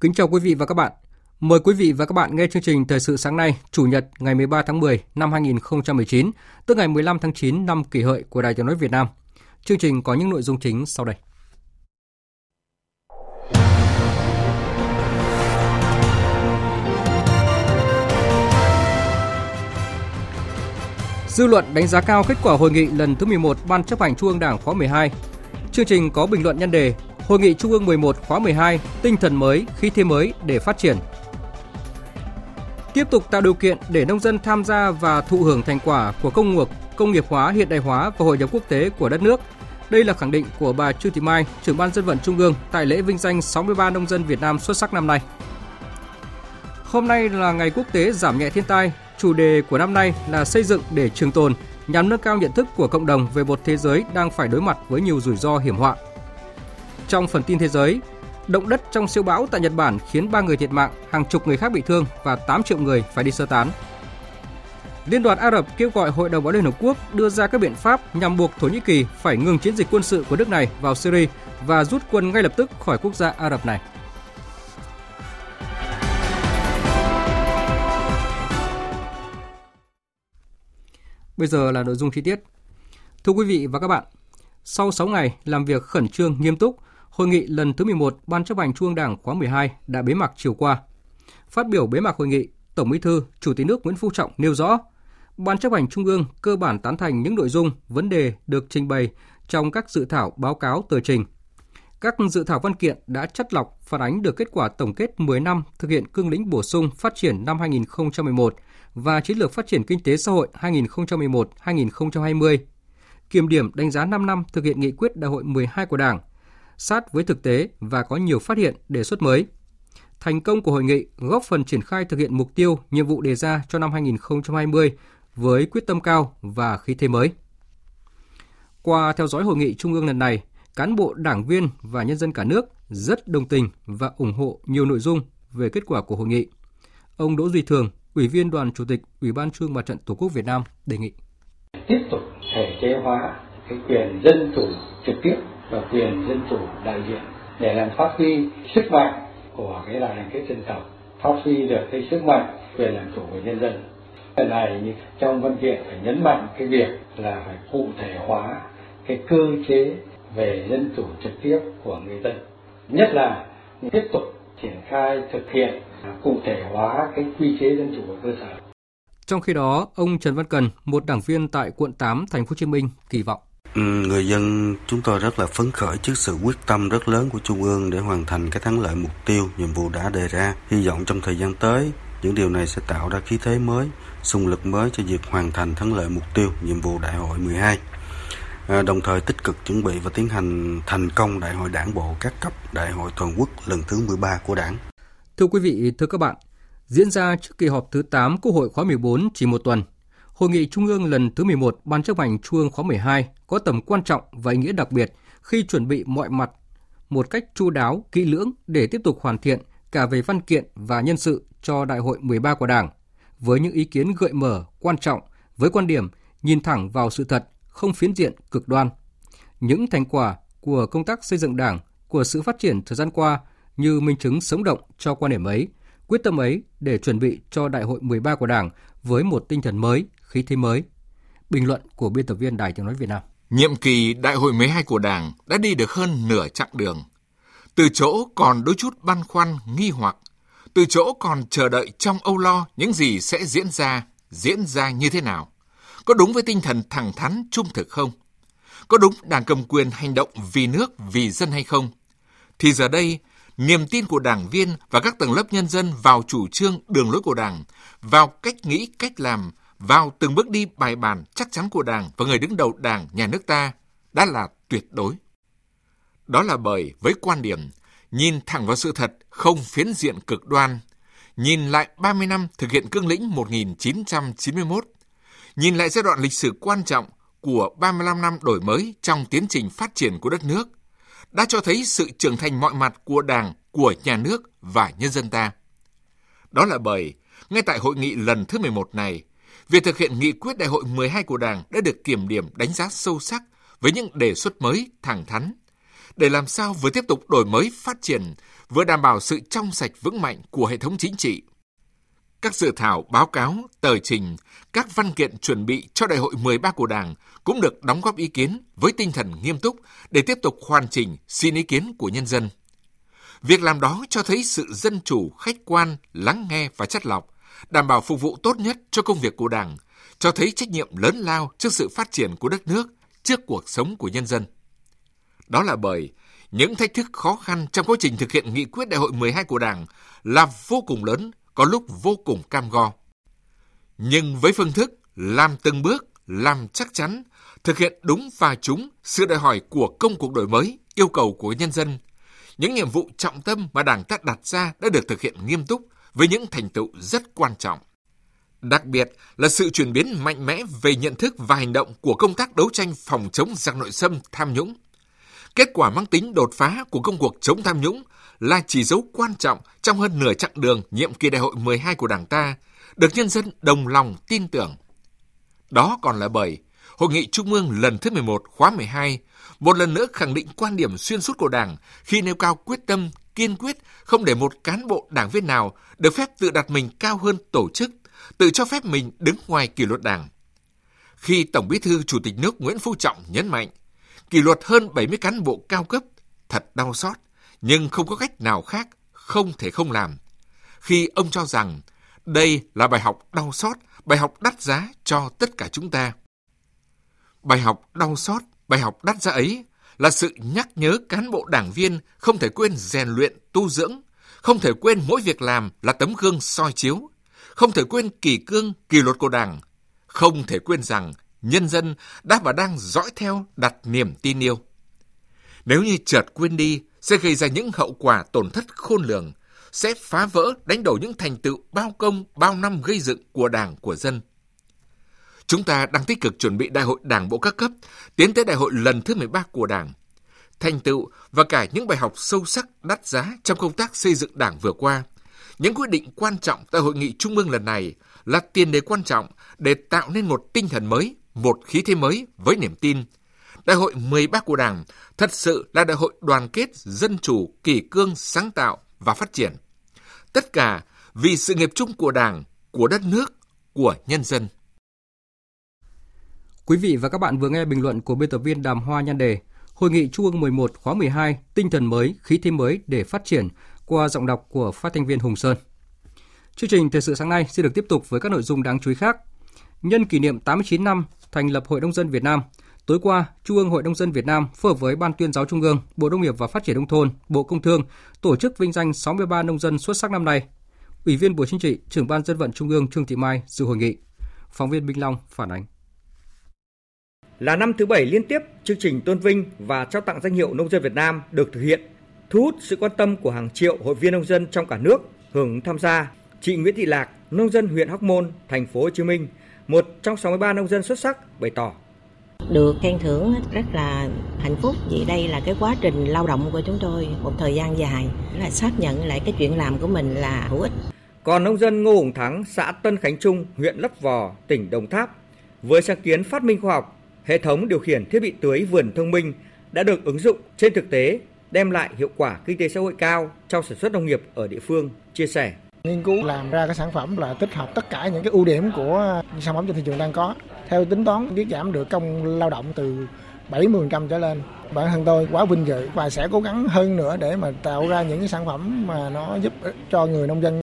Kính chào quý vị và các bạn. Mời quý vị và các bạn nghe chương trình Thời sự sáng nay, Chủ nhật ngày 13 tháng 10 năm 2019, tức ngày 15 tháng 9 năm kỷ hợi của Đài Tiếng nói Việt Nam. Chương trình có những nội dung chính sau đây. Dư luận đánh giá cao kết quả hội nghị lần thứ 11 Ban chấp hành Trung ương Đảng khóa 12. Chương trình có bình luận nhân đề Hội nghị Trung ương 11 khóa 12, tinh thần mới, khí thế mới để phát triển. Tiếp tục tạo điều kiện để nông dân tham gia và thụ hưởng thành quả của công nghiệp, công nghiệp hóa, hiện đại hóa và hội nhập quốc tế của đất nước. Đây là khẳng định của bà Trương Thị Mai, trưởng ban dân vận Trung ương tại lễ vinh danh 63 nông dân Việt Nam xuất sắc năm nay. Hôm nay là ngày quốc tế giảm nhẹ thiên tai. Chủ đề của năm nay là xây dựng để trường tồn, nhằm nâng cao nhận thức của cộng đồng về một thế giới đang phải đối mặt với nhiều rủi ro hiểm họa. Trong phần tin thế giới, động đất trong siêu bão tại Nhật Bản khiến 3 người thiệt mạng, hàng chục người khác bị thương và 8 triệu người phải đi sơ tán. Liên đoàn Ả Rập kêu gọi Hội đồng Bảo Liên Hợp Quốc đưa ra các biện pháp nhằm buộc Thổ Nhĩ Kỳ phải ngừng chiến dịch quân sự của nước này vào Syria và rút quân ngay lập tức khỏi quốc gia Ả Rập này. Bây giờ là nội dung chi tiết. Thưa quý vị và các bạn, sau 6 ngày làm việc khẩn trương nghiêm túc, Hội nghị lần thứ 11 Ban chấp hành Trung ương Đảng khóa 12 đã bế mạc chiều qua. Phát biểu bế mạc hội nghị, Tổng Bí thư, Chủ tịch nước Nguyễn Phú Trọng nêu rõ, Ban chấp hành Trung ương cơ bản tán thành những nội dung, vấn đề được trình bày trong các dự thảo báo cáo tờ trình. Các dự thảo văn kiện đã chất lọc phản ánh được kết quả tổng kết 10 năm thực hiện cương lĩnh bổ sung phát triển năm 2011 và chiến lược phát triển kinh tế xã hội 2011-2020, kiểm điểm đánh giá 5 năm thực hiện nghị quyết đại hội 12 của Đảng, sát với thực tế và có nhiều phát hiện đề xuất mới. Thành công của hội nghị góp phần triển khai thực hiện mục tiêu, nhiệm vụ đề ra cho năm 2020 với quyết tâm cao và khí thế mới. Qua theo dõi hội nghị trung ương lần này, cán bộ đảng viên và nhân dân cả nước rất đồng tình và ủng hộ nhiều nội dung về kết quả của hội nghị. Ông Đỗ Duy Thường, Ủy viên Đoàn Chủ tịch Ủy ban Trung Mặt trận Tổ quốc Việt Nam đề nghị tiếp tục thể chế hóa cái quyền dân chủ trực tiếp và quyền dân chủ đại diện để làm phát huy sức mạnh của cái đại đoàn kết dân tộc phát huy được cái sức mạnh quyền làm chủ của nhân dân. Cái này trong văn kiện phải nhấn mạnh cái việc là phải cụ thể hóa cái cơ chế về dân chủ trực tiếp của người dân. Nhất là tiếp tục triển khai thực hiện cụ thể hóa cái quy chế dân chủ của cơ sở. Trong khi đó, ông Trần Văn Cần, một đảng viên tại quận 8 thành phố Hồ Chí Minh kỳ vọng Ừ, người dân chúng tôi rất là phấn khởi trước sự quyết tâm rất lớn của Trung ương để hoàn thành cái thắng lợi mục tiêu, nhiệm vụ đã đề ra. Hy vọng trong thời gian tới, những điều này sẽ tạo ra khí thế mới, xung lực mới cho việc hoàn thành thắng lợi mục tiêu, nhiệm vụ đại hội 12. À, đồng thời tích cực chuẩn bị và tiến hành thành công đại hội đảng bộ các cấp đại hội toàn quốc lần thứ 13 của đảng. Thưa quý vị, thưa các bạn, diễn ra trước kỳ họp thứ 8 Quốc hội khóa 14 chỉ một tuần, Hội nghị Trung ương lần thứ 11 Ban chấp hành Trung ương khóa 12 có tầm quan trọng và ý nghĩa đặc biệt khi chuẩn bị mọi mặt một cách chu đáo, kỹ lưỡng để tiếp tục hoàn thiện cả về văn kiện và nhân sự cho Đại hội 13 của Đảng, với những ý kiến gợi mở, quan trọng, với quan điểm nhìn thẳng vào sự thật, không phiến diện, cực đoan. Những thành quả của công tác xây dựng Đảng, của sự phát triển thời gian qua như minh chứng sống động cho quan điểm ấy, quyết tâm ấy để chuẩn bị cho Đại hội 13 của Đảng với một tinh thần mới, khí thế mới. Bình luận của biên tập viên Đài Tiếng Nói Việt Nam. Nhiệm kỳ Đại hội 12 của Đảng đã đi được hơn nửa chặng đường. Từ chỗ còn đôi chút băn khoăn, nghi hoặc, từ chỗ còn chờ đợi trong âu lo những gì sẽ diễn ra, diễn ra như thế nào. Có đúng với tinh thần thẳng thắn, trung thực không? có đúng Đảng cầm quyền hành động vì nước, vì dân hay không? Thì giờ đây, niềm tin của đảng viên và các tầng lớp nhân dân vào chủ trương đường lối của Đảng, vào cách nghĩ, cách làm, vào từng bước đi bài bản chắc chắn của Đảng và người đứng đầu Đảng, nhà nước ta đã là tuyệt đối. Đó là bởi với quan điểm nhìn thẳng vào sự thật, không phiến diện cực đoan, nhìn lại 30 năm thực hiện cương lĩnh 1991, nhìn lại giai đoạn lịch sử quan trọng của 35 năm đổi mới trong tiến trình phát triển của đất nước, đã cho thấy sự trưởng thành mọi mặt của Đảng, của nhà nước và nhân dân ta. Đó là bởi, ngay tại hội nghị lần thứ 11 này, việc thực hiện nghị quyết đại hội 12 của Đảng đã được kiểm điểm đánh giá sâu sắc với những đề xuất mới, thẳng thắn, để làm sao vừa tiếp tục đổi mới phát triển, vừa đảm bảo sự trong sạch vững mạnh của hệ thống chính trị. Các dự thảo báo cáo, tờ trình, các văn kiện chuẩn bị cho đại hội 13 của Đảng cũng được đóng góp ý kiến với tinh thần nghiêm túc để tiếp tục hoàn chỉnh xin ý kiến của nhân dân. Việc làm đó cho thấy sự dân chủ, khách quan, lắng nghe và chất lọc, đảm bảo phục vụ tốt nhất cho công việc của Đảng, cho thấy trách nhiệm lớn lao trước sự phát triển của đất nước, trước cuộc sống của nhân dân. Đó là bởi những thách thức khó khăn trong quá trình thực hiện nghị quyết đại hội 12 của Đảng là vô cùng lớn, có lúc vô cùng cam go. Nhưng với phương thức làm từng bước, làm chắc chắn, thực hiện đúng và trúng sự đòi hỏi của công cuộc đổi mới, yêu cầu của nhân dân, những nhiệm vụ trọng tâm mà Đảng ta đặt ra đã được thực hiện nghiêm túc với những thành tựu rất quan trọng. Đặc biệt là sự chuyển biến mạnh mẽ về nhận thức và hành động của công tác đấu tranh phòng chống giặc nội xâm tham nhũng – Kết quả mang tính đột phá của công cuộc chống tham nhũng là chỉ dấu quan trọng trong hơn nửa chặng đường nhiệm kỳ đại hội 12 của Đảng ta, được nhân dân đồng lòng tin tưởng. Đó còn là bởi Hội nghị Trung ương lần thứ 11 khóa 12 một lần nữa khẳng định quan điểm xuyên suốt của Đảng khi nêu cao quyết tâm, kiên quyết không để một cán bộ đảng viên nào được phép tự đặt mình cao hơn tổ chức, tự cho phép mình đứng ngoài kỷ luật Đảng. Khi Tổng Bí thư Chủ tịch nước Nguyễn Phú Trọng nhấn mạnh kỷ luật hơn 70 cán bộ cao cấp, thật đau xót, nhưng không có cách nào khác, không thể không làm. Khi ông cho rằng đây là bài học đau xót, bài học đắt giá cho tất cả chúng ta. Bài học đau xót, bài học đắt giá ấy là sự nhắc nhớ cán bộ đảng viên không thể quên rèn luyện, tu dưỡng, không thể quên mỗi việc làm là tấm gương soi chiếu, không thể quên kỳ cương, kỳ luật của đảng, không thể quên rằng nhân dân đã và đang dõi theo đặt niềm tin yêu. Nếu như chợt quên đi, sẽ gây ra những hậu quả tổn thất khôn lường, sẽ phá vỡ đánh đổ những thành tựu bao công bao năm gây dựng của Đảng, của dân. Chúng ta đang tích cực chuẩn bị đại hội Đảng bộ các cấp, tiến tới đại hội lần thứ 13 của Đảng. Thành tựu và cả những bài học sâu sắc đắt giá trong công tác xây dựng Đảng vừa qua, những quyết định quan trọng tại hội nghị trung ương lần này là tiền đề quan trọng để tạo nên một tinh thần mới, một khí thế mới với niềm tin. Đại hội 13 của Đảng thật sự là đại hội đoàn kết, dân chủ, kỳ cương, sáng tạo và phát triển. Tất cả vì sự nghiệp chung của Đảng, của đất nước, của nhân dân. Quý vị và các bạn vừa nghe bình luận của biên tập viên Đàm Hoa nhan đề Hội nghị Trung ương 11 khóa 12, tinh thần mới, khí thế mới để phát triển qua giọng đọc của phát thanh viên Hùng Sơn. Chương trình thời sự sáng nay sẽ được tiếp tục với các nội dung đáng chú ý khác. Nhân kỷ niệm 89 năm thành lập Hội Đông dân Việt Nam, tối qua, Trung ương Hội Nông dân Việt Nam phối hợp với Ban tuyên giáo Trung ương, Bộ Nông nghiệp và Phát triển Nông thôn, Bộ Công Thương tổ chức vinh danh 63 nông dân xuất sắc năm nay. Ủy viên Bộ Chính trị, trưởng Ban dân vận Trung ương Trương Thị Mai dự hội nghị. Phóng viên Minh Long phản ánh. Là năm thứ bảy liên tiếp, chương trình tôn vinh và trao tặng danh hiệu nông dân Việt Nam được thực hiện, thu hút sự quan tâm của hàng triệu hội viên nông dân trong cả nước hưởng tham gia. Chị Nguyễn Thị Lạc, nông dân huyện Hóc Môn, thành phố Hồ Chí Minh một trong 63 nông dân xuất sắc bày tỏ. Được khen thưởng rất là hạnh phúc vì đây là cái quá trình lao động của chúng tôi một thời gian dài là xác nhận lại cái chuyện làm của mình là hữu ích. Còn nông dân Ngô Hùng Thắng, xã Tân Khánh Trung, huyện Lấp Vò, tỉnh Đồng Tháp, với sáng kiến phát minh khoa học, hệ thống điều khiển thiết bị tưới vườn thông minh đã được ứng dụng trên thực tế, đem lại hiệu quả kinh tế xã hội cao trong sản xuất nông nghiệp ở địa phương, chia sẻ. Nghiên cứu làm ra cái sản phẩm là tích hợp tất cả những cái ưu điểm của sản phẩm trên thị trường đang có. Theo tính toán tiết giảm được công lao động từ 70% trở lên. Bản thân tôi quá vinh dự và sẽ cố gắng hơn nữa để mà tạo ra những cái sản phẩm mà nó giúp cho người nông dân.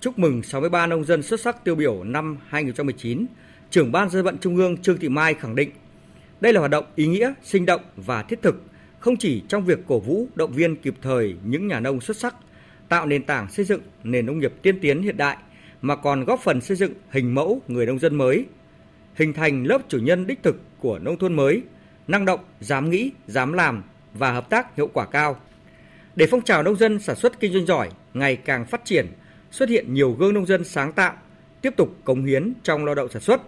Chúc mừng 63 nông dân xuất sắc tiêu biểu năm 2019, trưởng ban dân vận Trung ương Trương Thị Mai khẳng định Đây là hoạt động ý nghĩa, sinh động và thiết thực, không chỉ trong việc cổ vũ, động viên kịp thời những nhà nông xuất sắc, tạo nền tảng xây dựng nền nông nghiệp tiên tiến hiện đại, mà còn góp phần xây dựng hình mẫu người nông dân mới, hình thành lớp chủ nhân đích thực của nông thôn mới, năng động, dám nghĩ, dám làm và hợp tác hiệu quả cao. Để phong trào nông dân sản xuất kinh doanh giỏi ngày càng phát triển, xuất hiện nhiều gương nông dân sáng tạo, tiếp tục cống hiến trong lao động sản xuất.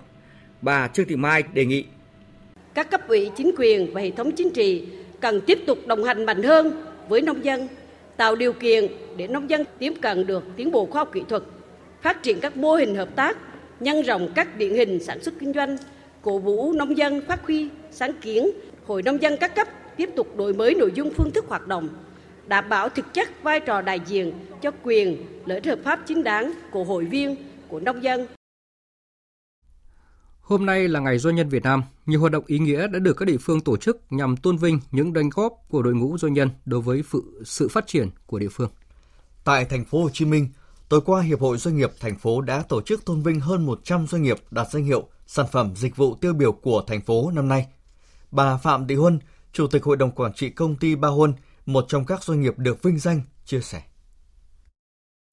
Bà Trương Thị Mai đề nghị các cấp ủy chính quyền và hệ thống chính trị cần tiếp tục đồng hành mạnh hơn với nông dân, tạo điều kiện để nông dân tiếp cận được tiến bộ khoa học kỹ thuật, phát triển các mô hình hợp tác, nhân rộng các điển hình sản xuất kinh doanh, cổ vũ nông dân phát huy sáng kiến, hội nông dân các cấp tiếp tục đổi mới nội dung phương thức hoạt động, đảm bảo thực chất vai trò đại diện cho quyền lợi ích hợp pháp chính đáng của hội viên, của nông dân. Hôm nay là ngày Doanh nhân Việt Nam, nhiều hoạt động ý nghĩa đã được các địa phương tổ chức nhằm tôn vinh những đóng góp của đội ngũ doanh nhân đối với sự phát triển của địa phương. Tại thành phố Hồ Chí Minh, tối qua Hiệp hội Doanh nghiệp thành phố đã tổ chức tôn vinh hơn 100 doanh nghiệp đạt danh hiệu sản phẩm dịch vụ tiêu biểu của thành phố năm nay. Bà Phạm Thị Huân, Chủ tịch Hội đồng Quản trị Công ty Ba Huân, một trong các doanh nghiệp được vinh danh, chia sẻ.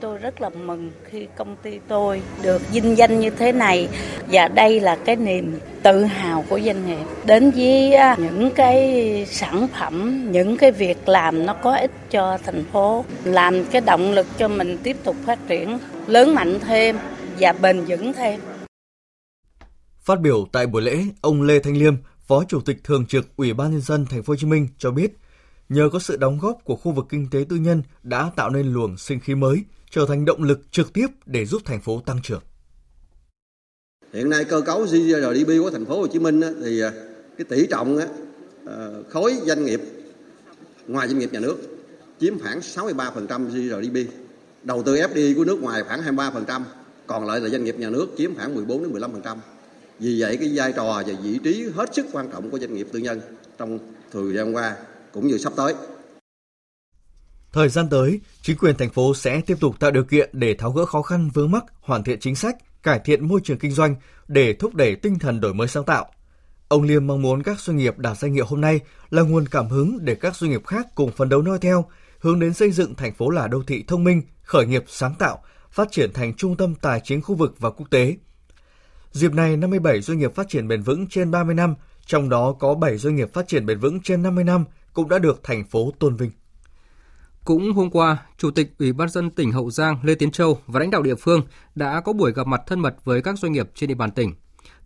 Tôi rất là mừng khi công ty tôi được vinh danh như thế này. Và đây là cái niềm tự hào của doanh nghiệp. Đến với à, những cái sản phẩm, những cái việc làm nó có ích cho thành phố, làm cái động lực cho mình tiếp tục phát triển lớn mạnh thêm và bền vững thêm. Phát biểu tại buổi lễ, ông Lê Thanh Liêm, Phó Chủ tịch Thường trực Ủy ban nhân dân thành phố Hồ Chí Minh cho biết, nhờ có sự đóng góp của khu vực kinh tế tư nhân đã tạo nên luồng sinh khí mới, trở thành động lực trực tiếp để giúp thành phố tăng trưởng. Hiện nay cơ cấu GDP của thành phố Hồ Chí Minh thì à, cái tỷ trọng à, khối doanh nghiệp ngoài doanh nghiệp nhà nước chiếm khoảng 63% GDP. Đầu tư FDI của nước ngoài khoảng 23%, còn lại là doanh nghiệp nhà nước chiếm khoảng 14 đến 15%. Vì vậy cái vai trò và vị trí hết sức quan trọng của doanh nghiệp tư nhân trong thời gian qua cũng như sắp tới. Thời gian tới, chính quyền thành phố sẽ tiếp tục tạo điều kiện để tháo gỡ khó khăn vướng mắc, hoàn thiện chính sách, cải thiện môi trường kinh doanh để thúc đẩy tinh thần đổi mới sáng tạo. Ông Liêm mong muốn các doanh nghiệp đạt danh hiệu hôm nay là nguồn cảm hứng để các doanh nghiệp khác cùng phấn đấu noi theo, hướng đến xây dựng thành phố là đô thị thông minh, khởi nghiệp sáng tạo, phát triển thành trung tâm tài chính khu vực và quốc tế. Dịp này, 57 doanh nghiệp phát triển bền vững trên 30 năm, trong đó có 7 doanh nghiệp phát triển bền vững trên 50 năm cũng đã được thành phố tôn vinh. Cũng hôm qua, Chủ tịch Ủy ban dân tỉnh Hậu Giang Lê Tiến Châu và lãnh đạo địa phương đã có buổi gặp mặt thân mật với các doanh nghiệp trên địa bàn tỉnh.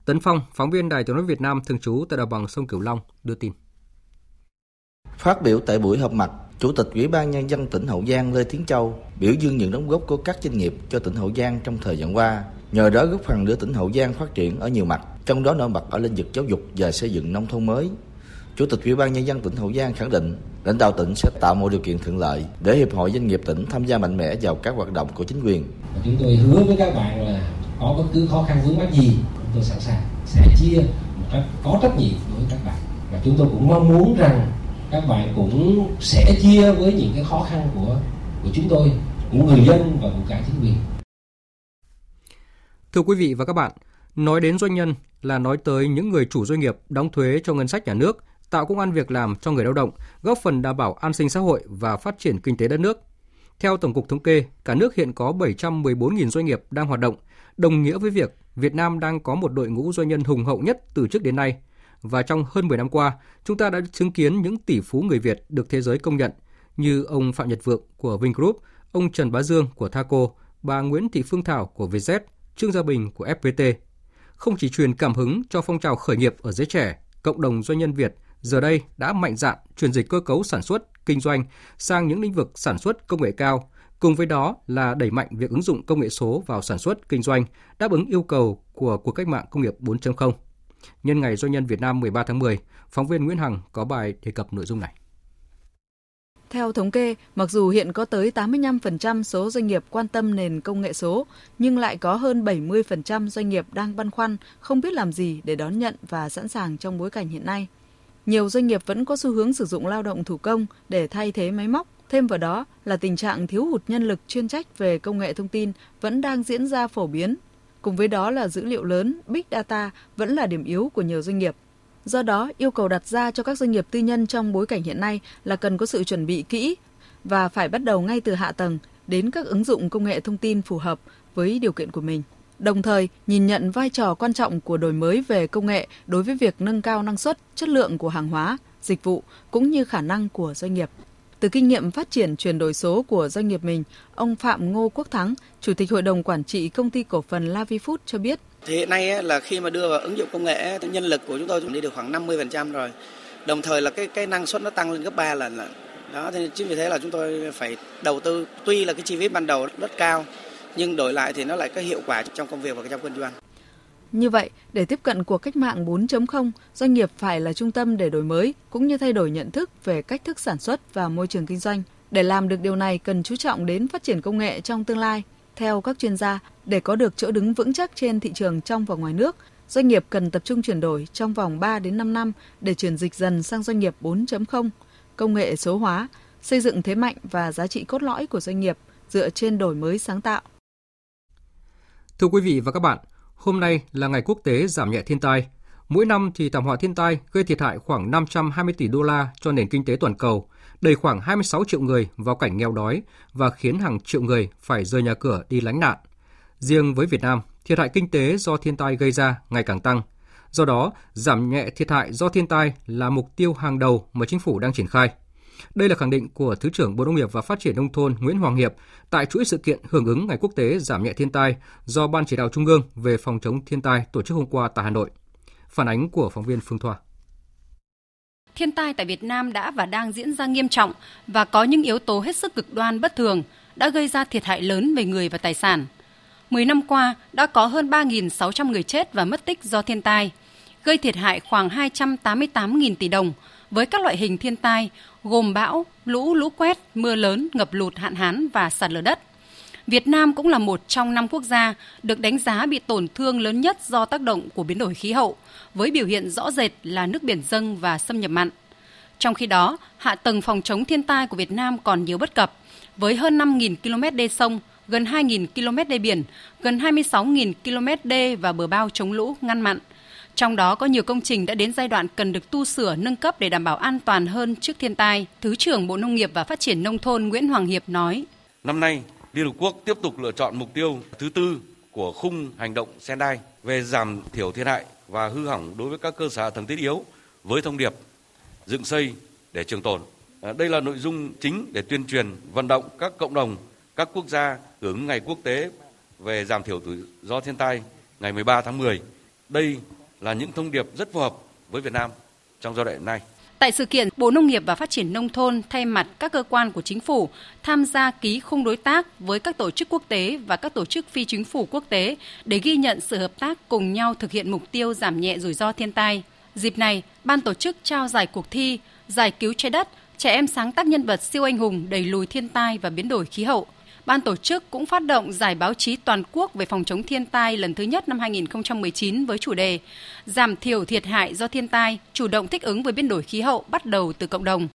Tấn Phong, phóng viên Đài Tiếng nói Việt Nam thường trú tại đồng bằng sông Cửu Long đưa tin. Phát biểu tại buổi họp mặt, Chủ tịch Ủy ban nhân dân tỉnh Hậu Giang Lê Tiến Châu biểu dương những đóng góp của các doanh nghiệp cho tỉnh Hậu Giang trong thời gian qua, nhờ đó góp phần đưa tỉnh Hậu Giang phát triển ở nhiều mặt, trong đó nổi bật ở lĩnh vực giáo dục và xây dựng nông thôn mới. Chủ tịch Ủy ban nhân dân tỉnh Hậu Giang khẳng định lãnh đạo tỉnh sẽ tạo mọi điều kiện thuận lợi để hiệp hội doanh nghiệp tỉnh tham gia mạnh mẽ vào các hoạt động của chính quyền. Chúng tôi hứa với các bạn là có bất cứ khó khăn vướng mắc gì, chúng tôi sẵn sàng sẽ chia một cách có trách nhiệm đối với các bạn. Và chúng tôi cũng mong muốn rằng các bạn cũng sẽ chia với những cái khó khăn của của chúng tôi, của người dân và của cả chính quyền. Thưa quý vị và các bạn, nói đến doanh nhân là nói tới những người chủ doanh nghiệp đóng thuế cho ngân sách nhà nước tạo công an việc làm cho người lao động, góp phần đảm bảo an sinh xã hội và phát triển kinh tế đất nước. Theo Tổng cục Thống kê, cả nước hiện có 714.000 doanh nghiệp đang hoạt động, đồng nghĩa với việc Việt Nam đang có một đội ngũ doanh nhân hùng hậu nhất từ trước đến nay. Và trong hơn 10 năm qua, chúng ta đã chứng kiến những tỷ phú người Việt được thế giới công nhận như ông Phạm Nhật Vượng của Vingroup, ông Trần Bá Dương của Thaco, bà Nguyễn Thị Phương Thảo của Vietjet, Trương Gia Bình của FPT. Không chỉ truyền cảm hứng cho phong trào khởi nghiệp ở giới trẻ, cộng đồng doanh nhân Việt giờ đây đã mạnh dạn chuyển dịch cơ cấu sản xuất, kinh doanh sang những lĩnh vực sản xuất công nghệ cao, cùng với đó là đẩy mạnh việc ứng dụng công nghệ số vào sản xuất, kinh doanh, đáp ứng yêu cầu của cuộc cách mạng công nghiệp 4.0. Nhân ngày Doanh nhân Việt Nam 13 tháng 10, phóng viên Nguyễn Hằng có bài đề cập nội dung này. Theo thống kê, mặc dù hiện có tới 85% số doanh nghiệp quan tâm nền công nghệ số, nhưng lại có hơn 70% doanh nghiệp đang băn khoăn không biết làm gì để đón nhận và sẵn sàng trong bối cảnh hiện nay. Nhiều doanh nghiệp vẫn có xu hướng sử dụng lao động thủ công để thay thế máy móc. Thêm vào đó là tình trạng thiếu hụt nhân lực chuyên trách về công nghệ thông tin vẫn đang diễn ra phổ biến. Cùng với đó là dữ liệu lớn, big data vẫn là điểm yếu của nhiều doanh nghiệp. Do đó, yêu cầu đặt ra cho các doanh nghiệp tư nhân trong bối cảnh hiện nay là cần có sự chuẩn bị kỹ và phải bắt đầu ngay từ hạ tầng đến các ứng dụng công nghệ thông tin phù hợp với điều kiện của mình. Đồng thời, nhìn nhận vai trò quan trọng của đổi mới về công nghệ đối với việc nâng cao năng suất, chất lượng của hàng hóa, dịch vụ cũng như khả năng của doanh nghiệp. Từ kinh nghiệm phát triển chuyển đổi số của doanh nghiệp mình, ông Phạm Ngô Quốc Thắng, Chủ tịch Hội đồng Quản trị Công ty Cổ phần Lavifood cho biết. Thì hiện nay là khi mà đưa vào ứng dụng công nghệ, nhân lực của chúng tôi đi được khoảng 50% rồi. Đồng thời là cái cái năng suất nó tăng lên gấp 3 lần. Đó, thế chính vì thế là chúng tôi phải đầu tư, tuy là cái chi phí ban đầu rất cao, nhưng đổi lại thì nó lại có hiệu quả trong công việc và trong kinh doanh. Như vậy, để tiếp cận cuộc cách mạng 4.0, doanh nghiệp phải là trung tâm để đổi mới cũng như thay đổi nhận thức về cách thức sản xuất và môi trường kinh doanh. Để làm được điều này cần chú trọng đến phát triển công nghệ trong tương lai. Theo các chuyên gia, để có được chỗ đứng vững chắc trên thị trường trong và ngoài nước, doanh nghiệp cần tập trung chuyển đổi trong vòng 3 đến 5 năm để chuyển dịch dần sang doanh nghiệp 4.0, công nghệ số hóa, xây dựng thế mạnh và giá trị cốt lõi của doanh nghiệp dựa trên đổi mới sáng tạo. Thưa quý vị và các bạn, hôm nay là ngày quốc tế giảm nhẹ thiên tai. Mỗi năm thì thảm họa thiên tai gây thiệt hại khoảng 520 tỷ đô la cho nền kinh tế toàn cầu, đẩy khoảng 26 triệu người vào cảnh nghèo đói và khiến hàng triệu người phải rời nhà cửa đi lánh nạn. Riêng với Việt Nam, thiệt hại kinh tế do thiên tai gây ra ngày càng tăng. Do đó, giảm nhẹ thiệt hại do thiên tai là mục tiêu hàng đầu mà chính phủ đang triển khai. Đây là khẳng định của Thứ trưởng Bộ Nông nghiệp và Phát triển Nông thôn Nguyễn Hoàng Hiệp tại chuỗi sự kiện hưởng ứng Ngày Quốc tế Giảm nhẹ thiên tai do Ban chỉ đạo Trung ương về phòng chống thiên tai tổ chức hôm qua tại Hà Nội. Phản ánh của phóng viên Phương Thoa. Thiên tai tại Việt Nam đã và đang diễn ra nghiêm trọng và có những yếu tố hết sức cực đoan bất thường đã gây ra thiệt hại lớn về người và tài sản. 10 năm qua đã có hơn 3.600 người chết và mất tích do thiên tai, gây thiệt hại khoảng 288.000 tỷ đồng với các loại hình thiên tai gồm bão, lũ, lũ quét, mưa lớn, ngập lụt, hạn hán và sạt lở đất. Việt Nam cũng là một trong năm quốc gia được đánh giá bị tổn thương lớn nhất do tác động của biến đổi khí hậu, với biểu hiện rõ rệt là nước biển dâng và xâm nhập mặn. Trong khi đó, hạ tầng phòng chống thiên tai của Việt Nam còn nhiều bất cập, với hơn 5.000 km đê sông, gần 2.000 km đê biển, gần 26.000 km đê và bờ bao chống lũ, ngăn mặn. Trong đó có nhiều công trình đã đến giai đoạn cần được tu sửa, nâng cấp để đảm bảo an toàn hơn trước thiên tai. Thứ trưởng Bộ Nông nghiệp và Phát triển Nông thôn Nguyễn Hoàng Hiệp nói. Năm nay, Liên Hợp Quốc tiếp tục lựa chọn mục tiêu thứ tư của khung hành động Sendai về giảm thiểu thiệt hại và hư hỏng đối với các cơ sở thần thiết yếu với thông điệp dựng xây để trường tồn. À, đây là nội dung chính để tuyên truyền, vận động các cộng đồng, các quốc gia hưởng ngày quốc tế về giảm thiểu rủi ro thiên tai ngày 13 tháng 10. Đây là những thông điệp rất phù hợp với Việt Nam trong giai đoạn hiện nay. Tại sự kiện, Bộ Nông nghiệp và Phát triển Nông thôn thay mặt các cơ quan của chính phủ tham gia ký khung đối tác với các tổ chức quốc tế và các tổ chức phi chính phủ quốc tế để ghi nhận sự hợp tác cùng nhau thực hiện mục tiêu giảm nhẹ rủi ro thiên tai. Dịp này, ban tổ chức trao giải cuộc thi Giải cứu trái đất, trẻ em sáng tác nhân vật siêu anh hùng đẩy lùi thiên tai và biến đổi khí hậu ban tổ chức cũng phát động giải báo chí toàn quốc về phòng chống thiên tai lần thứ nhất năm 2019 với chủ đề Giảm thiểu thiệt hại do thiên tai, chủ động thích ứng với biến đổi khí hậu bắt đầu từ cộng đồng.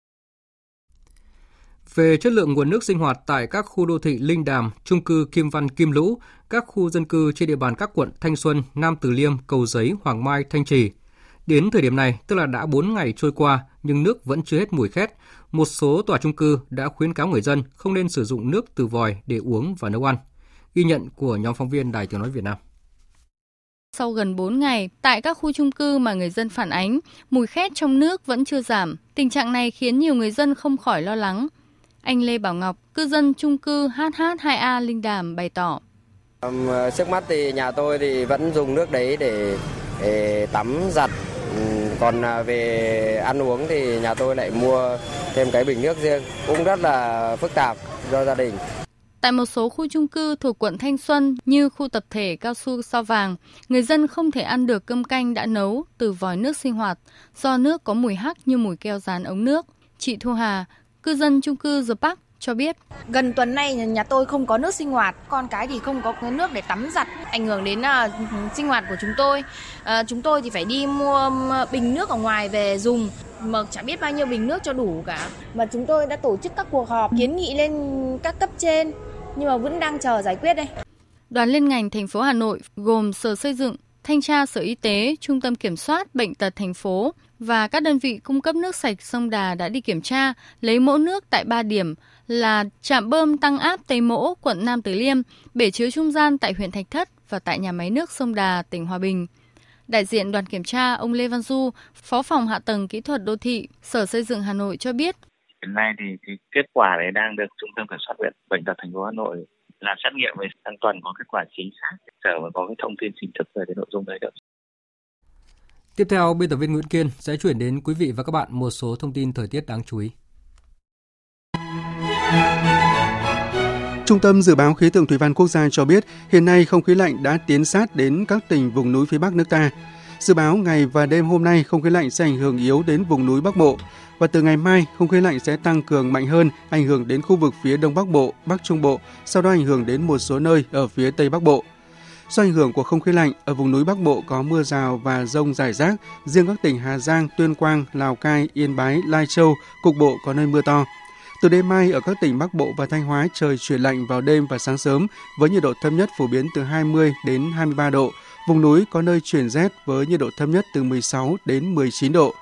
Về chất lượng nguồn nước sinh hoạt tại các khu đô thị Linh Đàm, trung cư Kim Văn Kim Lũ, các khu dân cư trên địa bàn các quận Thanh Xuân, Nam Từ Liêm, Cầu Giấy, Hoàng Mai, Thanh Trì. Đến thời điểm này, tức là đã 4 ngày trôi qua nhưng nước vẫn chưa hết mùi khét, một số tòa trung cư đã khuyến cáo người dân không nên sử dụng nước từ vòi để uống và nấu ăn. Ghi nhận của nhóm phóng viên Đài Tiếng Nói Việt Nam. Sau gần 4 ngày, tại các khu trung cư mà người dân phản ánh, mùi khét trong nước vẫn chưa giảm. Tình trạng này khiến nhiều người dân không khỏi lo lắng. Anh Lê Bảo Ngọc, cư dân trung cư HH2A Linh Đàm bày tỏ. Um, trước mắt thì nhà tôi thì vẫn dùng nước đấy để, để tắm giặt còn à, về ăn uống thì nhà tôi lại mua thêm cái bình nước riêng, cũng rất là phức tạp do gia đình. Tại một số khu chung cư thuộc quận Thanh Xuân như khu tập thể Cao Su Sao Vàng, người dân không thể ăn được cơm canh đã nấu từ vòi nước sinh hoạt do nước có mùi hắc như mùi keo dán ống nước. Chị Thu Hà, cư dân chung cư The Park cho biết. Gần tuần nay nhà tôi không có nước sinh hoạt, con cái thì không có cái nước để tắm giặt, ảnh hưởng đến uh, sinh hoạt của chúng tôi. Uh, chúng tôi thì phải đi mua bình nước ở ngoài về dùng mà chả biết bao nhiêu bình nước cho đủ cả. Mà chúng tôi đã tổ chức các cuộc họp kiến nghị lên các cấp trên nhưng mà vẫn đang chờ giải quyết đây. Đoàn liên ngành thành phố Hà Nội gồm Sở Xây dựng, thanh tra Sở Y tế, Trung tâm Kiểm soát Bệnh tật thành phố và các đơn vị cung cấp nước sạch sông Đà đã đi kiểm tra, lấy mẫu nước tại 3 điểm là trạm bơm tăng áp Tây Mỗ, quận Nam Từ Liêm, bể chứa trung gian tại huyện Thạch Thất và tại nhà máy nước sông Đà, tỉnh Hòa Bình. Đại diện đoàn kiểm tra ông Lê Văn Du, Phó phòng Hạ tầng Kỹ thuật Đô thị, Sở Xây dựng Hà Nội cho biết. Hiện nay thì cái kết quả đấy đang được Trung tâm Kiểm soát bệnh bệnh tật thành phố Hà Nội làm xét nghiệm về hàng tuần có kết quả chính xác sở mới có cái thông tin chính thức về cái nội dung đấy được. Tiếp theo, biên tập viên Nguyễn Kiên sẽ chuyển đến quý vị và các bạn một số thông tin thời tiết đáng chú ý. Trung tâm Dự báo Khí tượng Thủy văn Quốc gia cho biết, hiện nay không khí lạnh đã tiến sát đến các tỉnh vùng núi phía Bắc nước ta. Dự báo ngày và đêm hôm nay không khí lạnh sẽ ảnh hưởng yếu đến vùng núi Bắc Bộ và từ ngày mai không khí lạnh sẽ tăng cường mạnh hơn, ảnh hưởng đến khu vực phía Đông Bắc Bộ, Bắc Trung Bộ, sau đó ảnh hưởng đến một số nơi ở phía Tây Bắc Bộ. Do ảnh hưởng của không khí lạnh, ở vùng núi Bắc Bộ có mưa rào và rông rải rác, riêng các tỉnh Hà Giang, Tuyên Quang, Lào Cai, Yên Bái, Lai Châu, cục bộ có nơi mưa to. Từ đêm mai ở các tỉnh Bắc Bộ và Thanh Hóa trời chuyển lạnh vào đêm và sáng sớm với nhiệt độ thấp nhất phổ biến từ 20 đến 23 độ. Vùng núi có nơi chuyển rét với nhiệt độ thấp nhất từ 16 đến 19 độ.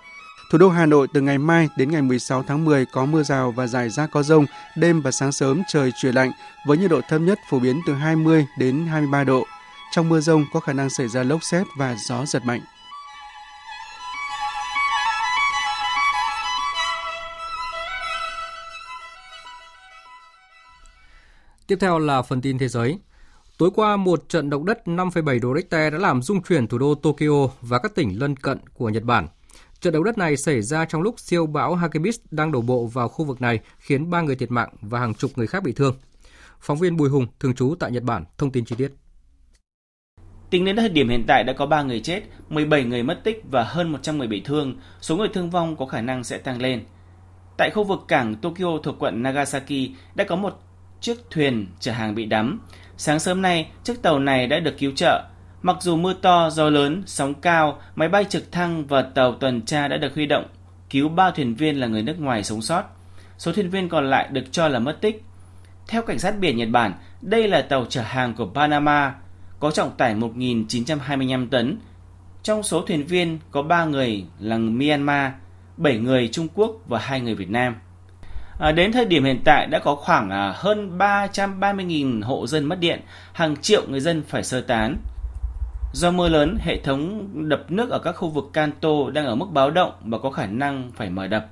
Thủ đô Hà Nội từ ngày mai đến ngày 16 tháng 10 có mưa rào và rải rác có rông, đêm và sáng sớm trời chuyển lạnh với nhiệt độ thấp nhất phổ biến từ 20 đến 23 độ. Trong mưa rông có khả năng xảy ra lốc xét và gió giật mạnh. Tiếp theo là phần tin thế giới. Tối qua, một trận động đất 5,7 độ Richter đã làm rung chuyển thủ đô Tokyo và các tỉnh lân cận của Nhật Bản. Trận động đất này xảy ra trong lúc siêu bão Hagibis đang đổ bộ vào khu vực này, khiến 3 người thiệt mạng và hàng chục người khác bị thương. Phóng viên Bùi Hùng, thường trú tại Nhật Bản, thông tin chi tiết. Tính đến thời điểm hiện tại đã có 3 người chết, 17 người mất tích và hơn 100 người bị thương. Số người thương vong có khả năng sẽ tăng lên. Tại khu vực cảng Tokyo thuộc quận Nagasaki đã có một chiếc thuyền chở hàng bị đắm. Sáng sớm nay, chiếc tàu này đã được cứu trợ. Mặc dù mưa to, gió lớn, sóng cao, máy bay trực thăng và tàu tuần tra đã được huy động, cứu ba thuyền viên là người nước ngoài sống sót. Số thuyền viên còn lại được cho là mất tích. Theo cảnh sát biển Nhật Bản, đây là tàu chở hàng của Panama, có trọng tải 1.925 tấn. Trong số thuyền viên có 3 người là Myanmar, 7 người Trung Quốc và 2 người Việt Nam. À, đến thời điểm hiện tại đã có khoảng à, hơn 330.000 hộ dân mất điện, hàng triệu người dân phải sơ tán. Do mưa lớn, hệ thống đập nước ở các khu vực Kanto đang ở mức báo động và có khả năng phải mở đập.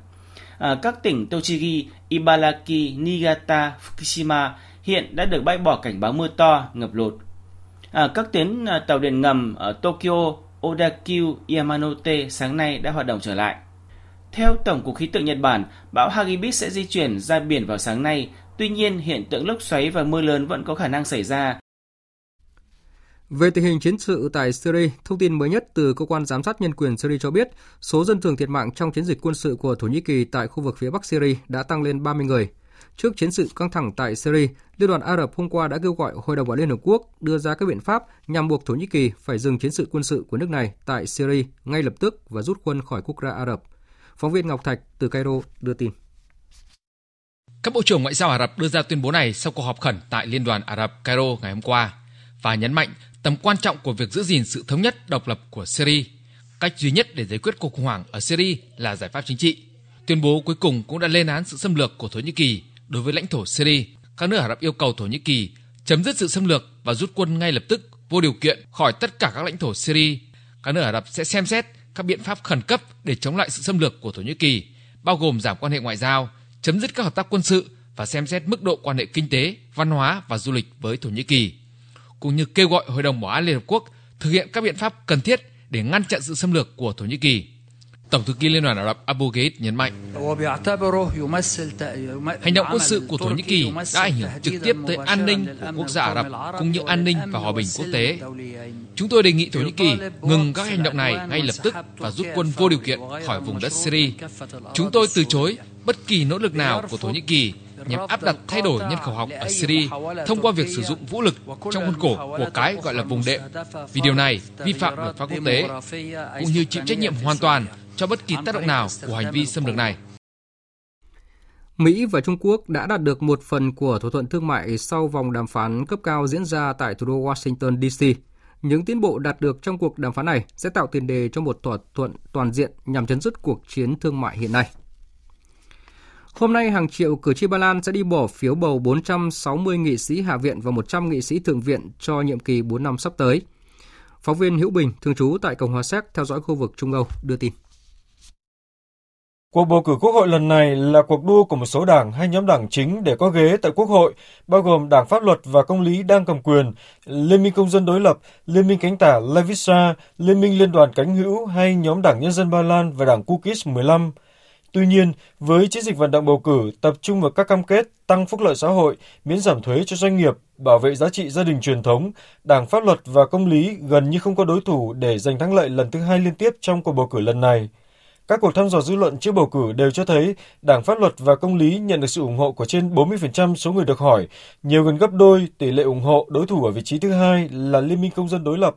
À, các tỉnh Tochigi, Ibaraki, Niigata, Fukushima hiện đã được bãi bỏ cảnh báo mưa to, ngập lụt. À, các tuyến à, tàu điện ngầm ở Tokyo, Odakyu, Yamanote sáng nay đã hoạt động trở lại. Theo Tổng cục Khí tượng Nhật Bản, bão Hagibis sẽ di chuyển ra biển vào sáng nay, tuy nhiên hiện tượng lốc xoáy và mưa lớn vẫn có khả năng xảy ra. Về tình hình chiến sự tại Syria, thông tin mới nhất từ cơ quan giám sát nhân quyền Syria cho biết, số dân thường thiệt mạng trong chiến dịch quân sự của Thổ Nhĩ Kỳ tại khu vực phía Bắc Syria đã tăng lên 30 người. Trước chiến sự căng thẳng tại Syria, Liên đoàn Ả Rập hôm qua đã kêu gọi Hội đồng Bảo Liên Hợp Quốc đưa ra các biện pháp nhằm buộc Thổ Nhĩ Kỳ phải dừng chiến sự quân sự của nước này tại Syria ngay lập tức và rút quân khỏi quốc gia Ả Rập. Phóng viên Ngọc Thạch từ Cairo đưa tin. Các bộ trưởng ngoại giao Ả Rập đưa ra tuyên bố này sau cuộc họp khẩn tại Liên đoàn Ả Rập Cairo ngày hôm qua và nhấn mạnh tầm quan trọng của việc giữ gìn sự thống nhất độc lập của Syria. Cách duy nhất để giải quyết cuộc khủng hoảng ở Syria là giải pháp chính trị. Tuyên bố cuối cùng cũng đã lên án sự xâm lược của Thổ Nhĩ Kỳ đối với lãnh thổ Syria. Các nước Ả Rập yêu cầu Thổ Nhĩ Kỳ chấm dứt sự xâm lược và rút quân ngay lập tức, vô điều kiện, khỏi tất cả các lãnh thổ Syria. Các nước Ả Rập sẽ xem xét các biện pháp khẩn cấp để chống lại sự xâm lược của Thổ Nhĩ Kỳ, bao gồm giảm quan hệ ngoại giao, chấm dứt các hợp tác quân sự và xem xét mức độ quan hệ kinh tế, văn hóa và du lịch với Thổ Nhĩ Kỳ, cũng như kêu gọi Hội đồng Bảo an Liên Hợp Quốc thực hiện các biện pháp cần thiết để ngăn chặn sự xâm lược của Thổ Nhĩ Kỳ. Tổng thư ký Liên đoàn Ả Rập Abu Gheit nhấn mạnh, hành động quân sự của Thổ Nhĩ Kỳ đã ảnh hưởng trực tiếp tới an ninh của quốc gia Ả Rập cũng như an ninh và hòa bình quốc tế. Chúng tôi đề nghị Thổ Nhĩ Kỳ ngừng các hành động này ngay lập tức và rút quân vô điều kiện khỏi vùng đất Syria. Chúng tôi từ chối bất kỳ nỗ lực nào của Thổ Nhĩ Kỳ nhằm áp đặt thay đổi nhân khẩu học ở Syria thông qua việc sử dụng vũ lực trong khuôn khổ của cái gọi là vùng đệm. Vì điều này vi phạm luật pháp quốc tế, cũng như chịu trách nhiệm hoàn toàn cho bất kỳ tác động nào của hành vi xâm lược này. Mỹ và Trung Quốc đã đạt được một phần của thỏa thuận thương mại sau vòng đàm phán cấp cao diễn ra tại thủ đô Washington DC. những tiến bộ đạt được trong cuộc đàm phán này sẽ tạo tiền đề cho một thỏa thuận toàn diện nhằm chấm dứt cuộc chiến thương mại hiện nay. Hôm nay, hàng triệu cử tri Ba Lan sẽ đi bỏ phiếu bầu 460 nghị sĩ Hạ viện và 100 nghị sĩ Thượng viện cho nhiệm kỳ 4 năm sắp tới. Phóng viên Hữu Bình, thường trú tại Cộng hòa Séc theo dõi khu vực Trung Âu, đưa tin. Cuộc bầu cử quốc hội lần này là cuộc đua của một số đảng hay nhóm đảng chính để có ghế tại quốc hội, bao gồm Đảng Pháp luật và Công lý đang cầm quyền, Liên minh Công dân đối lập, Liên minh cánh tả Levica, Liên minh Liên đoàn cánh hữu hay nhóm Đảng Nhân dân Ba Lan và Đảng Kukis 15. Tuy nhiên, với chiến dịch vận động bầu cử tập trung vào các cam kết tăng phúc lợi xã hội, miễn giảm thuế cho doanh nghiệp, bảo vệ giá trị gia đình truyền thống, Đảng Pháp luật và Công lý gần như không có đối thủ để giành thắng lợi lần thứ hai liên tiếp trong cuộc bầu cử lần này. Các cuộc thăm dò dư luận trước bầu cử đều cho thấy Đảng Pháp luật và Công lý nhận được sự ủng hộ của trên 40% số người được hỏi, nhiều gần gấp đôi tỷ lệ ủng hộ đối thủ ở vị trí thứ hai là Liên minh Công dân đối lập.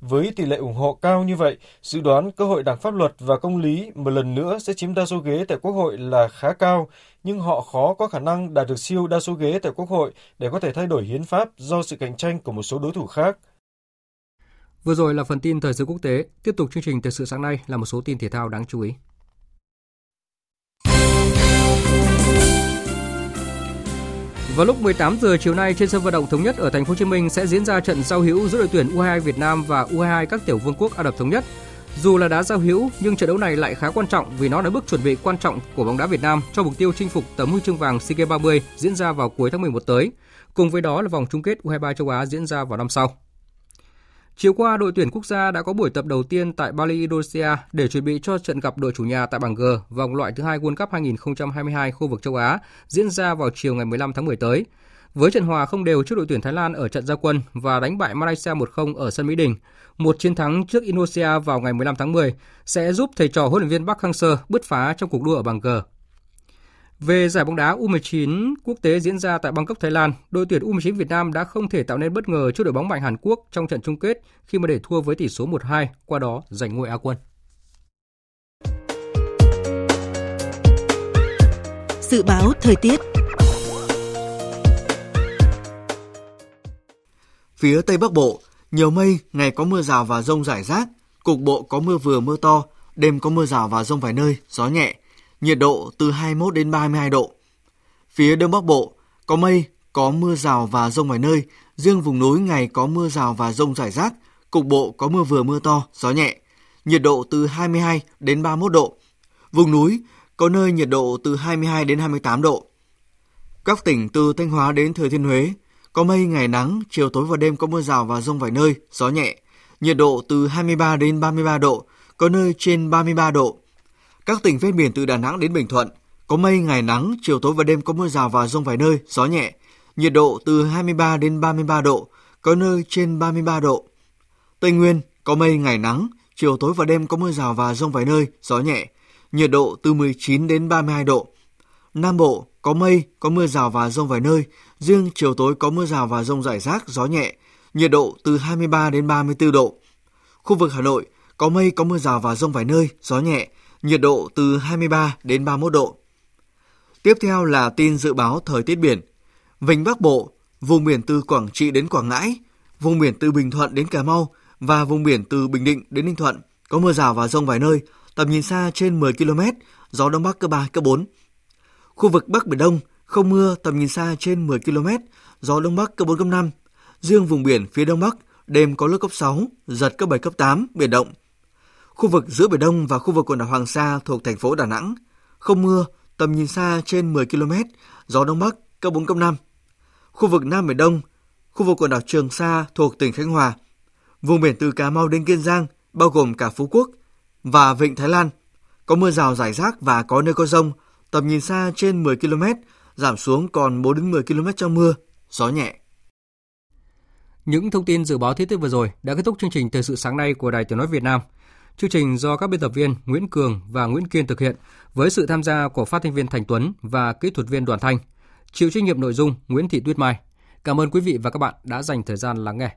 Với tỷ lệ ủng hộ cao như vậy, dự đoán cơ hội Đảng Pháp luật và Công lý một lần nữa sẽ chiếm đa số ghế tại Quốc hội là khá cao, nhưng họ khó có khả năng đạt được siêu đa số ghế tại Quốc hội để có thể thay đổi hiến pháp do sự cạnh tranh của một số đối thủ khác. Vừa rồi là phần tin thời sự quốc tế. Tiếp tục chương trình thời sự sáng nay là một số tin thể thao đáng chú ý. Vào lúc 18 giờ chiều nay, trên sân vận động thống nhất ở thành phố Hồ Chí Minh sẽ diễn ra trận giao hữu giữa đội tuyển U22 Việt Nam và U22 các tiểu vương quốc Ả Rập thống nhất. Dù là đá giao hữu, nhưng trận đấu này lại khá quan trọng vì nó là bước chuẩn bị quan trọng của bóng đá Việt Nam cho mục tiêu chinh phục tấm huy chương vàng SEA Games 30 diễn ra vào cuối tháng 11 tới. Cùng với đó là vòng chung kết U23 châu Á diễn ra vào năm sau. Chiều qua, đội tuyển quốc gia đã có buổi tập đầu tiên tại Bali, Indonesia để chuẩn bị cho trận gặp đội chủ nhà tại bảng G vòng loại thứ hai World Cup 2022 khu vực châu Á diễn ra vào chiều ngày 15 tháng 10 tới. Với trận hòa không đều trước đội tuyển Thái Lan ở trận gia quân và đánh bại Malaysia 1-0 ở sân Mỹ Đình, một chiến thắng trước Indonesia vào ngày 15 tháng 10 sẽ giúp thầy trò huấn luyện viên Park Hang-seo bứt phá trong cuộc đua ở bảng G về giải bóng đá U19 quốc tế diễn ra tại Bangkok, Thái Lan, đội tuyển U19 Việt Nam đã không thể tạo nên bất ngờ trước đội bóng mạnh Hàn Quốc trong trận chung kết khi mà để thua với tỷ số 1-2, qua đó giành ngôi Á quân. Dự báo thời tiết Phía Tây Bắc Bộ, nhiều mây, ngày có mưa rào và rông rải rác, cục bộ có mưa vừa mưa to, đêm có mưa rào và rông vài nơi, gió nhẹ, nhiệt độ từ 21 đến 32 độ. Phía Đông Bắc Bộ, có mây, có mưa rào và rông vài nơi, riêng vùng núi ngày có mưa rào và rông rải rác, cục bộ có mưa vừa mưa to, gió nhẹ, nhiệt độ từ 22 đến 31 độ. Vùng núi có nơi nhiệt độ từ 22 đến 28 độ. Các tỉnh từ Thanh Hóa đến Thừa Thiên Huế, có mây ngày nắng, chiều tối và đêm có mưa rào và rông vài nơi, gió nhẹ, nhiệt độ từ 23 đến 33 độ, có nơi trên 33 độ. Các tỉnh ven biển từ Đà Nẵng đến Bình Thuận có mây ngày nắng, chiều tối và đêm có mưa rào và rông vài nơi, gió nhẹ. Nhiệt độ từ 23 đến 33 độ, có nơi trên 33 độ. Tây Nguyên có mây ngày nắng, chiều tối và đêm có mưa rào và rông vài nơi, gió nhẹ. Nhiệt độ từ 19 đến 32 độ. Nam Bộ có mây, có mưa rào và rông vài nơi, riêng chiều tối có mưa rào và rông rải rác, gió nhẹ. Nhiệt độ từ 23 đến 34 độ. Khu vực Hà Nội có mây, có mưa rào và rông vài nơi, gió nhẹ, nhiệt độ từ 23 đến 31 độ. Tiếp theo là tin dự báo thời tiết biển. Vịnh Bắc Bộ, vùng biển từ Quảng Trị đến Quảng Ngãi, vùng biển từ Bình Thuận đến Cà Mau và vùng biển từ Bình Định đến Ninh Thuận có mưa rào và rông vài nơi, tầm nhìn xa trên 10 km, gió đông bắc cấp 3, cấp 4. Khu vực Bắc Biển Đông không mưa, tầm nhìn xa trên 10 km, gió đông bắc cấp 4, cấp 5. Riêng vùng biển phía đông bắc, đêm có lúc cấp 6, giật cấp 7, cấp 8, biển động, Khu vực giữa Biển Đông và khu vực quần đảo Hoàng Sa thuộc thành phố Đà Nẵng, không mưa, tầm nhìn xa trên 10 km, gió Đông Bắc cấp 4, cấp 5. Khu vực Nam Biển Đông, khu vực quần đảo Trường Sa thuộc tỉnh Khánh Hòa, vùng biển từ Cà Mau đến Kiên Giang, bao gồm cả Phú Quốc và Vịnh Thái Lan, có mưa rào rải rác và có nơi có rông, tầm nhìn xa trên 10 km, giảm xuống còn 4 đến 10 km trong mưa, gió nhẹ. Những thông tin dự báo thời tiết vừa rồi đã kết thúc chương trình thời sự sáng nay của Đài Tiếng nói Việt Nam. Chương trình do các biên tập viên Nguyễn Cường và Nguyễn Kiên thực hiện với sự tham gia của phát thanh viên Thành Tuấn và kỹ thuật viên Đoàn Thanh. Chịu trách nhiệm nội dung Nguyễn Thị Tuyết Mai. Cảm ơn quý vị và các bạn đã dành thời gian lắng nghe.